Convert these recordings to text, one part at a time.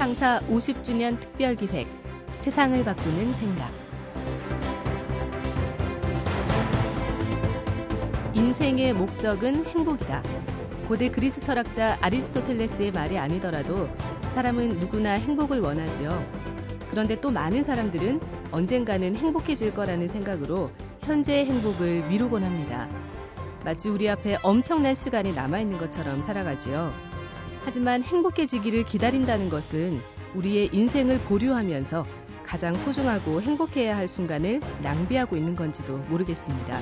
창사 50주년 특별기획 세상을 바꾸는 생각 인생의 목적은 행복이다. 고대 그리스 철학자 아리스토텔레스의 말이 아니더라도 사람은 누구나 행복을 원하지요. 그런데 또 많은 사람들은 언젠가는 행복해질 거라는 생각으로 현재의 행복을 미루곤 합니다. 마치 우리 앞에 엄청난 시간이 남아있는 것처럼 살아가지요. 하지만 행복해지기를 기다린다는 것은 우리의 인생을 보류하면서 가장 소중하고 행복해야 할 순간을 낭비하고 있는 건지도 모르겠습니다.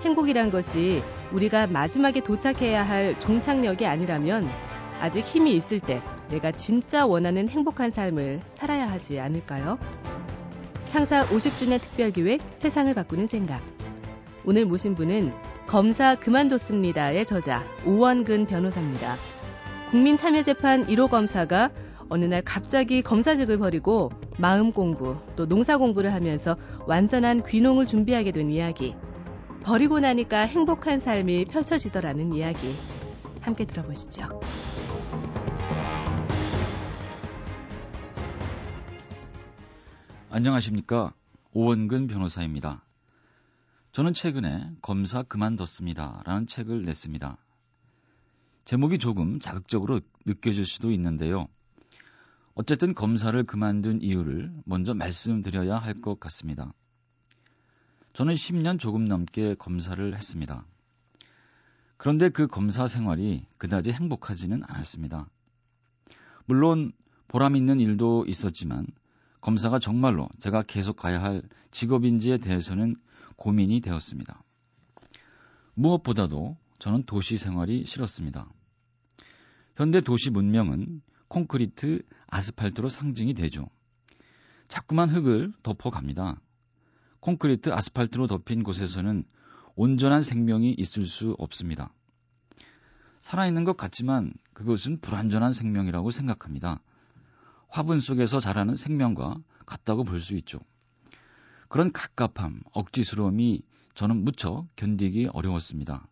행복이란 것이 우리가 마지막에 도착해야 할 종착역이 아니라면 아직 힘이 있을 때 내가 진짜 원하는 행복한 삶을 살아야 하지 않을까요? 창사 50주년 특별기획 세상을 바꾸는 생각. 오늘 모신 분은 검사 그만뒀습니다의 저자 오원근 변호사입니다. 국민참여재판 1호 검사가 어느 날 갑자기 검사직을 버리고 마음 공부 또 농사 공부를 하면서 완전한 귀농을 준비하게 된 이야기. 버리고 나니까 행복한 삶이 펼쳐지더라는 이야기. 함께 들어보시죠. 안녕하십니까. 오원근 변호사입니다. 저는 최근에 검사 그만뒀습니다. 라는 책을 냈습니다. 제목이 조금 자극적으로 느껴질 수도 있는데요. 어쨌든 검사를 그만둔 이유를 먼저 말씀드려야 할 것 같습니다. 저는 10년 조금 넘게 검사를 했습니다. 그런데 그 검사 생활이 그다지 행복하지는 않았습니다. 물론 보람 있는 일도 있었지만 검사가 정말로 제가 계속 가야 할 직업인지에 대해서는 고민이 되었습니다. 무엇보다도 저는 도시 생활이 싫었습니다. 현대 도시 문명은 콘크리트, 아스팔트로 상징이 되죠. 자꾸만 흙을 덮어갑니다. 콘크리트, 아스팔트로 덮인 곳에서는 온전한 생명이 있을 수 없습니다. 살아있는 것 같지만 그것은 불완전한 생명이라고 생각합니다. 화분 속에서 자라는 생명과 같다고 볼 수 있죠. 그런 갑갑함, 억지스러움이 저는 무척 견디기 어려웠습니다.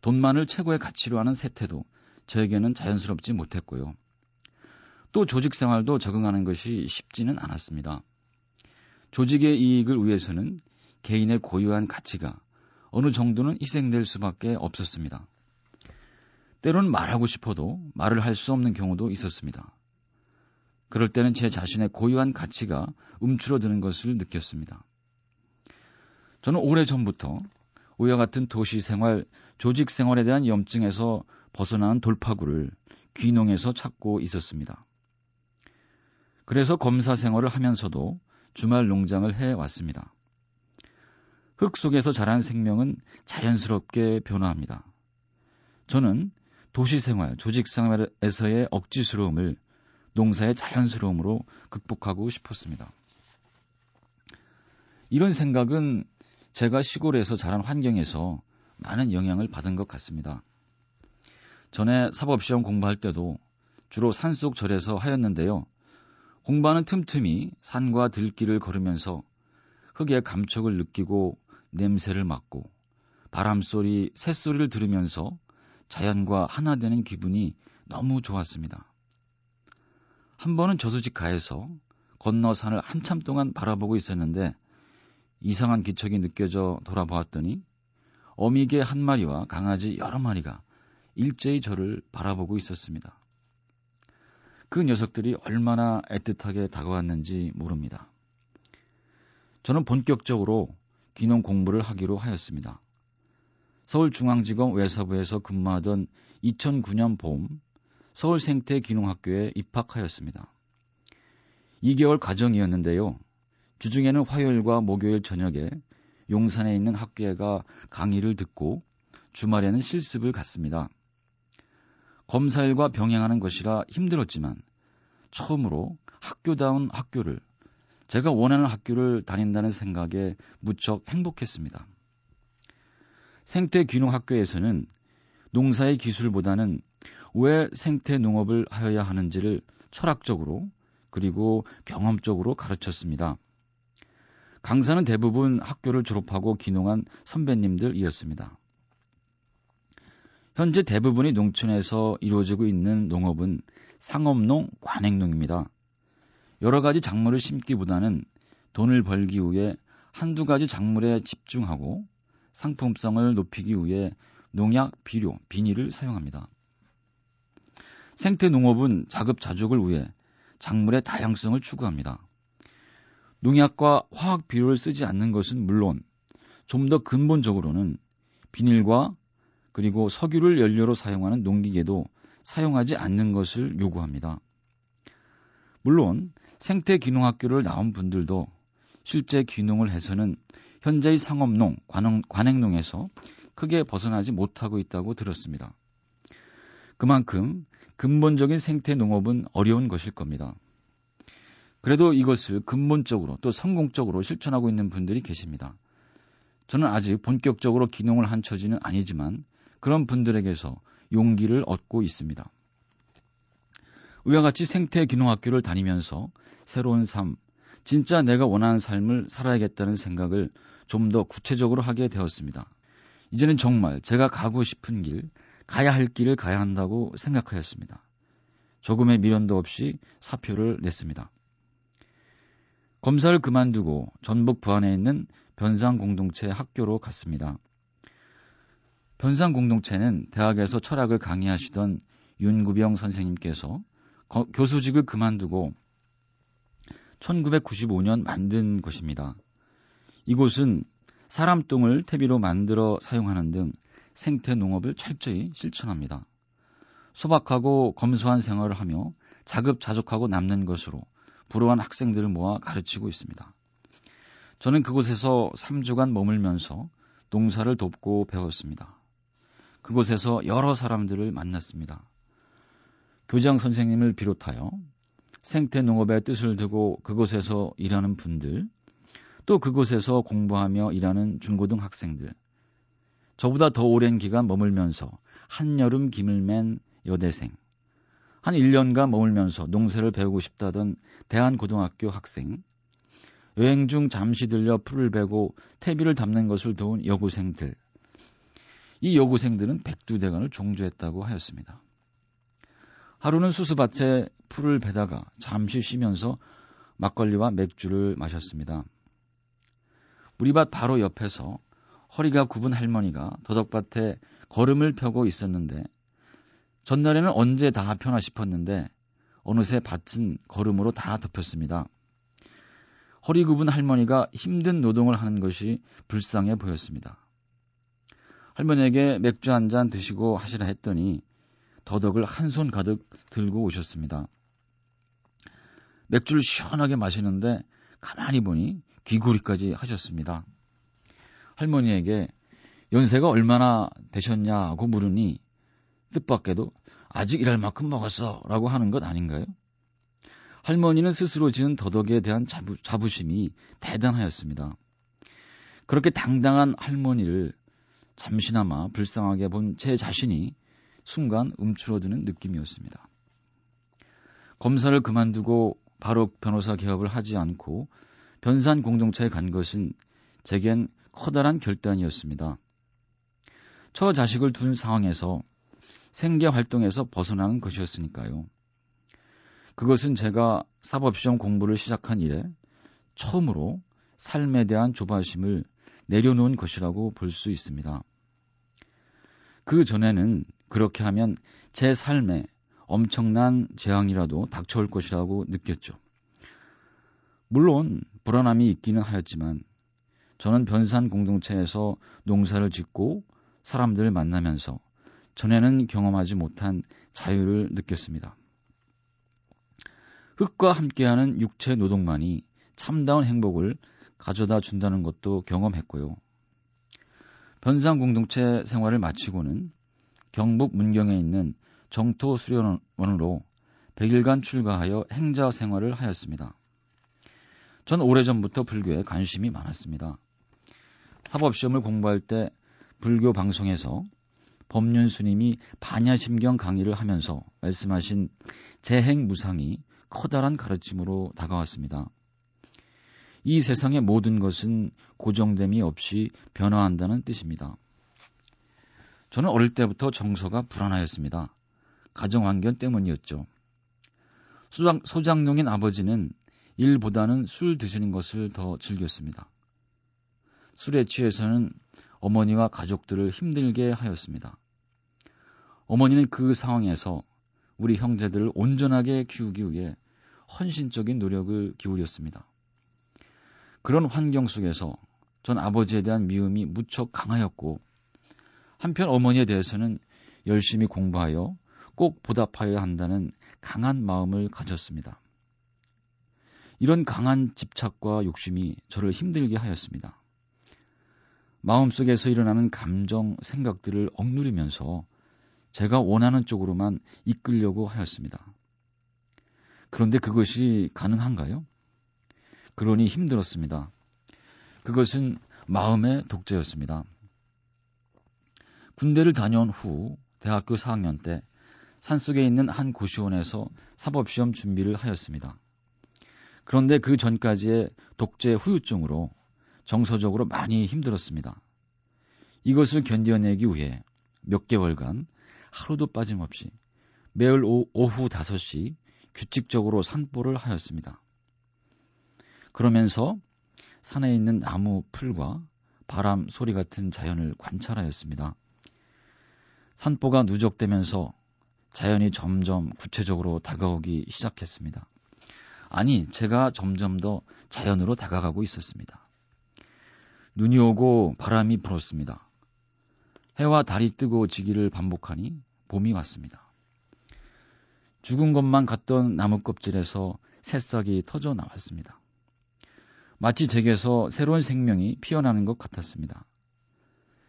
돈만을 최고의 가치로 하는 세태도 저에게는 자연스럽지 못했고요. 또 조직 생활도 적응하는 것이 쉽지는 않았습니다. 조직의 이익을 위해서는 개인의 고유한 가치가 어느 정도는 희생될 수밖에 없었습니다. 때론 말하고 싶어도 말을 할 수 없는 경우도 있었습니다. 그럴 때는 제 자신의 고유한 가치가 움츠러드는 것을 느꼈습니다. 저는 오래 전부터 우와 같은 도시 생활, 조직 생활에 대한 염증에서 벗어나는 돌파구를 귀농에서 찾고 있었습니다. 그래서 검사 생활을 하면서도 주말 농장을 해 왔습니다. 흙 속에서 자란 생명은 자연스럽게 변화합니다. 저는 도시 생활, 조직 생활에서의 억지스러움을 농사의 자연스러움으로 극복하고 싶었습니다. 이런 생각은 제가 시골에서 자란 환경에서 많은 영향을 받은 것 같습니다. 전에 사법시험 공부할 때도 주로 산속 절에서 하였는데요. 공부하는 틈틈이 산과 들길을 걸으면서 흙의 감촉을 느끼고 냄새를 맡고 바람소리, 새소리를 들으면서 자연과 하나 되는 기분이 너무 좋았습니다. 한 번은 저수지 가에서 건너 산을 한참 동안 바라보고 있었는데 이상한 기척이 느껴져 돌아보았더니 어미개 한 마리와 강아지 여러 마리가 일제히 저를 바라보고 있었습니다. 그 녀석들이 얼마나 애틋하게 다가왔는지 모릅니다. 저는 본격적으로 귀농 공부를 하기로 하였습니다. 서울중앙지검 외사부에서 근무하던 2009년 봄 서울생태기농학교에 입학하였습니다. 2개월 과정이었는데요. 주중에는 화요일과 목요일 저녁에 용산에 있는 학교가 강의를 듣고 주말에는 실습을 갔습니다. 검사일과 병행하는 것이라 힘들었지만 처음으로 학교다운 학교를 제가 원하는 학교를 다닌다는 생각에 무척 행복했습니다. 생태균형학교에서는 농사의 기술보다는 왜 생태 농업을 하여야 하는지를 철학적으로 그리고 경험적으로 가르쳤습니다. 강사는 대부분 학교를 졸업하고 귀농한 선배님들이었습니다. 현재 대부분이 농촌에서 이루어지고 있는 농업은 상업농, 관행농입니다. 여러 가지 작물을 심기보다는 돈을 벌기 위해 한두 가지 작물에 집중하고 상품성을 높이기 위해 농약, 비료, 비닐을 사용합니다. 생태 농업은 자급자족을 위해 작물의 다양성을 추구합니다. 농약과 화학 비료를 쓰지 않는 것은 물론 좀 더 근본적으로는 비닐과 그리고 석유를 연료로 사용하는 농기계도 사용하지 않는 것을 요구합니다. 물론 생태 귀농 학교를 나온 분들도 실제 귀농을 해서는 현재의 상업농, 관행농에서 크게 벗어나지 못하고 있다고 들었습니다. 그만큼 근본적인 생태 농업은 어려운 것일 겁니다. 그래도 이것을 근본적으로 또 성공적으로 실천하고 있는 분들이 계십니다. 저는 아직 본격적으로 기농을 한 처지는 아니지만 그런 분들에게서 용기를 얻고 있습니다. 이와 같이 생태 기농학교를 다니면서 새로운 삶, 진짜 내가 원하는 삶을 살아야겠다는 생각을 좀 더 구체적으로 하게 되었습니다. 이제는 정말 제가 가고 싶은 길, 가야 할 길을 가야 한다고 생각하였습니다. 조금의 미련도 없이 사표를 냈습니다. 검사를 그만두고 전북 부안에 있는 변상 공동체 학교로 갔습니다. 변상 공동체는 대학에서 철학을 강의하시던 윤구병 선생님께서 거, 교수직을 그만두고 1995년 만든 곳입니다. 이곳은 사람 똥을 퇴비로 만들어 사용하는 등 생태 농업을 철저히 실천합니다. 소박하고 검소한 생활을 하며 자급자족하고 남는 것으로 불우한 학생들을 모아 가르치고 있습니다. 저는 그곳에서 3주간 머물면서 농사를 돕고 배웠습니다. 그곳에서 여러 사람들을 만났습니다. 교장 선생님을 비롯하여 생태 농업의 뜻을 두고 그곳에서 일하는 분들, 또 그곳에서 공부하며 일하는 중고등 학생들, 저보다 더 오랜 기간 머물면서 한여름 김을 맨 여대생, 한 1년간 머물면서 농사를 배우고 싶다던 대한고등학교 학생, 여행 중 잠시 들려 풀을 베고 태비를 담는 것을 도운 여고생들. 이 여고생들은 백두대간을 종주했다고 하였습니다. 하루는 수수밭에 풀을 베다가 잠시 쉬면서 막걸리와 맥주를 마셨습니다. 우리밭 바로 옆에서 허리가 굽은 할머니가 더덕밭에 걸음을 펴고 있었는데 전날에는 언제 다 펴나 싶었는데 어느새 밭은 걸음으로 다 덮였습니다. 허리 굽은 할머니가 힘든 노동을 하는 것이 불쌍해 보였습니다. 할머니에게 맥주 한 잔 드시고 하시라 했더니 더덕을 한 손 가득 들고 오셨습니다. 맥주를 시원하게 마시는데 가만히 보니 귀고리까지 하셨습니다. 할머니에게 연세가 얼마나 되셨냐고 물으니 뜻밖에도 아직 일할 만큼 먹었어 라고 하는 것 아닌가요? 할머니는 스스로 지은 더덕에 대한 자부, 자부심이 대단하였습니다. 그렇게 당당한 할머니를 잠시나마 불쌍하게 본 제 자신이 순간 움츠러드는 느낌이었습니다. 검사를 그만두고 바로 변호사 개업을 하지 않고 변산 공동체에 간 것은 제겐 커다란 결단이었습니다. 저 자식을 둔 상황에서 생계 활동에서 벗어나는 것이었으니까요. 그것은 제가 사법시험 공부를 시작한 이래 처음으로 삶에 대한 조바심을 내려놓은 것이라고 볼 수 있습니다. 그 전에는 그렇게 하면 제 삶에 엄청난 재앙이라도 닥쳐올 것이라고 느꼈죠. 물론 불안함이 있기는 하였지만 저는 변산 공동체에서 농사를 짓고 사람들을 만나면서 전에는 경험하지 못한 자유를 느꼈습니다. 흙과 함께하는 육체 노동만이 참다운 행복을 가져다 준다는 것도 경험했고요. 변상 공동체 생활을 마치고는 경북 문경에 있는 정토 수련원으로 100일간 출가하여 행자 생활을 하였습니다. 전 오래전부터 불교에 관심이 많았습니다. 사법시험을 공부할 때 불교 방송에서 법륜 스님이 반야심경 강의를 하면서 말씀하신 재행 무상이 커다란 가르침으로 다가왔습니다. 이 세상의 모든 것은 고정됨이 없이 변화한다는 뜻입니다. 저는 어릴 때부터 정서가 불안하였습니다. 가정 환경 때문이었죠. 소장, 소장용인 아버지는 일보다는 술 드시는 것을 더 즐겼습니다. 술에 취해서는 어머니와 가족들을 힘들게 하였습니다. 어머니는 그 상황에서 우리 형제들을 온전하게 키우기 위해 헌신적인 노력을 기울였습니다. 그런 환경 속에서 전 아버지에 대한 미움이 무척 강하였고 한편 어머니에 대해서는 열심히 공부하여 꼭 보답하여야 한다는 강한 마음을 가졌습니다. 이런 강한 집착과 욕심이 저를 힘들게 하였습니다. 마음속에서 일어나는 감정, 생각들을 억누르면서 제가 원하는 쪽으로만 이끌려고 하였습니다. 그런데 그것이 가능한가요? 그러니 힘들었습니다. 그것은 마음의 독재였습니다. 군대를 다녀온 후 대학교 4학년 때 산속에 있는 한 고시원에서 사법시험 준비를 하였습니다. 그런데 그 전까지의 독재 후유증으로 정서적으로 많이 힘들었습니다. 이것을 견뎌내기 위해 몇 개월간 하루도 빠짐없이 매일 오후 5시 규칙적으로 산보를 하였습니다. 그러면서 산에 있는 나무 풀과 바람 소리 같은 자연을 관찰하였습니다. 산보가 누적되면서 자연이 점점 구체적으로 다가오기 시작했습니다. 아니, 제가 점점 더 자연으로 다가가고 있었습니다. 눈이 오고 바람이 불었습니다. 해와 달이 뜨고 지기를 반복하니 봄이 왔습니다. 죽은 것만 같던 나무 껍질에서 새싹이 터져 나왔습니다. 마치 제게서 새로운 생명이 피어나는 것 같았습니다.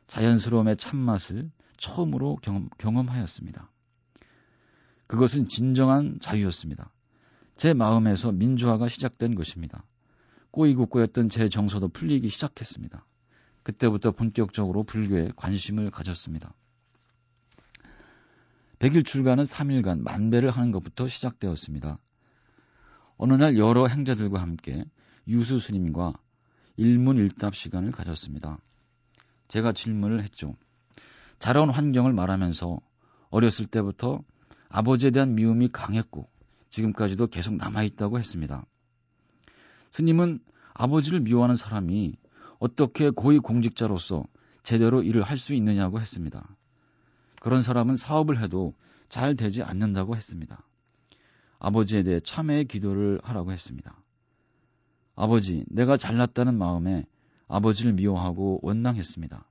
자연스러움의 참맛을 처음으로 경험, 경험하였습니다. 그것은 진정한 자유였습니다. 제 마음에서 민주화가 시작된 것입니다. 꼬이고 꼬였던 제 정서도 풀리기 시작했습니다. 그때부터 본격적으로 불교에 관심을 가졌습니다. 100일 출가는 3일간 만배를 하는 것부터 시작되었습니다. 어느 날 여러 행자들과 함께 유수 스님과 일문일답 시간을 가졌습니다. 제가 질문을 했죠. 자라온 환경을 말하면서 어렸을 때부터 아버지에 대한 미움이 강했고 지금까지도 계속 남아있다고 했습니다. 스님은 아버지를 미워하는 사람이 어떻게 고위 공직자로서 제대로 일을 할 수 있느냐고 했습니다. 그런 사람은 사업을 해도 잘 되지 않는다고 했습니다. 아버지에 대해 참회의 기도를 하라고 했습니다. 아버지, 내가 잘났다는 마음에 아버지를 미워하고 원망했습니다.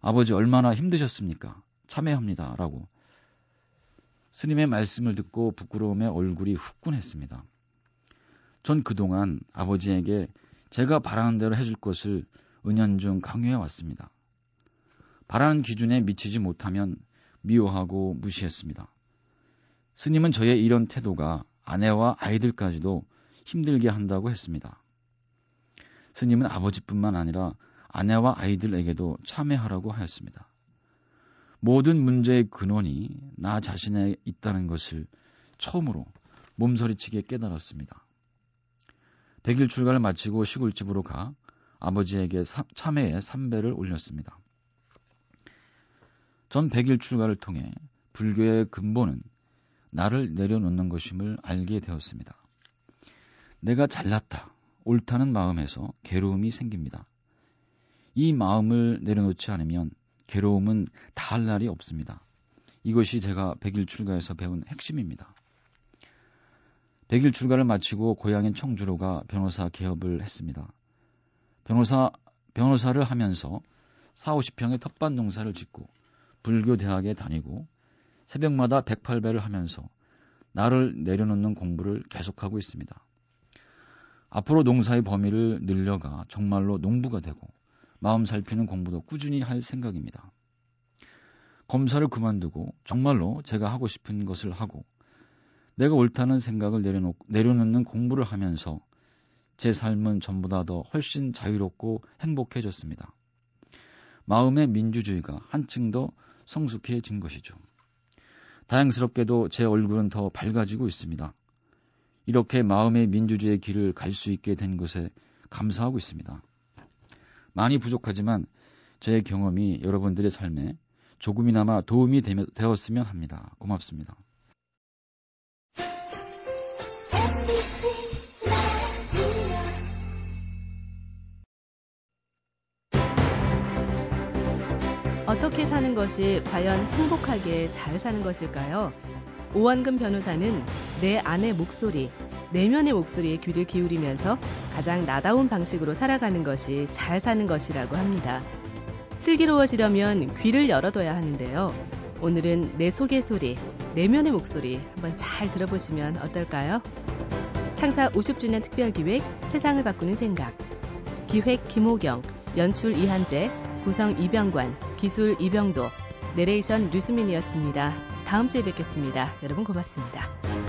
아버지 얼마나 힘드셨습니까? 참회합니다. 라고 스님의 말씀을 듣고 부끄러움에 얼굴이 후끈했습니다. 전 그동안 아버지에게 제가 바라는 대로 해줄 것을 은연중 강요해 왔습니다. 바라는 기준에 미치지 못하면 미워하고 무시했습니다. 스님은 저의 이런 태도가 아내와 아이들까지도 힘들게 한다고 했습니다. 스님은 아버지뿐만 아니라 아내와 아이들에게도 참회하라고 하였습니다. 모든 문제의 근원이 나 자신에 있다는 것을 처음으로 몸서리치게 깨달았습니다. 백일 출가를 마치고 시골집으로 가 아버지에게 참회의 삼배를 올렸습니다. 전 백일 출가를 통해 불교의 근본은 나를 내려놓는 것임을 알게 되었습니다. 내가 잘났다, 옳다는 마음에서 괴로움이 생깁니다. 이 마음을 내려놓지 않으면 괴로움은 다할 날이 없습니다. 이것이 제가 백일 출가에서 배운 핵심입니다. 백일 출가를 마치고 고향인 청주로 가 변호사 개업을 했습니다. 변호사, 변호사를 하면서 4, 50평의 텃밭 농사를 짓고 불교 대학에 다니고 새벽마다 108배를 하면서 나를 내려놓는 공부를 계속하고 있습니다. 앞으로 농사의 범위를 늘려가 정말로 농부가 되고 마음 살피는 공부도 꾸준히 할 생각입니다. 검사를 그만두고 정말로 제가 하고 싶은 것을 하고 내가 옳다는 생각을 내려놓, 내려놓는 공부를 하면서 제 삶은 전보다 더 훨씬 자유롭고 행복해졌습니다. 마음의 민주주의가 한층 더 성숙해진 것이죠. 다행스럽게도 제 얼굴은 더 밝아지고 있습니다. 이렇게 마음의 민주주의의 길을 갈 수 있게 된 것에 감사하고 있습니다. 많이 부족하지만 제 경험이 여러분들의 삶에 조금이나마 도움이 되었으면 합니다. 고맙습니다. 어떻게 사는 것이 과연 행복하게 잘 사는 것일까요? 오원근 변호사는 내 안의 목소리, 내면의 목소리에 귀를 기울이면서 가장 나다운 방식으로 살아가는 것이 잘 사는 것이라고 합니다. 슬기로워지려면 귀를 열어둬야 하는데요. 오늘은 내 속의 소리, 내면의 목소리 한번 잘 들어보시면 어떨까요? 창사 50주년 특별기획 세상을 바꾸는 생각 기획 김호경, 연출 이한재, 구성 이병관, 기술 이병도, 내레이션 류수민이었습니다. 다음 주에 뵙겠습니다. 여러분 고맙습니다.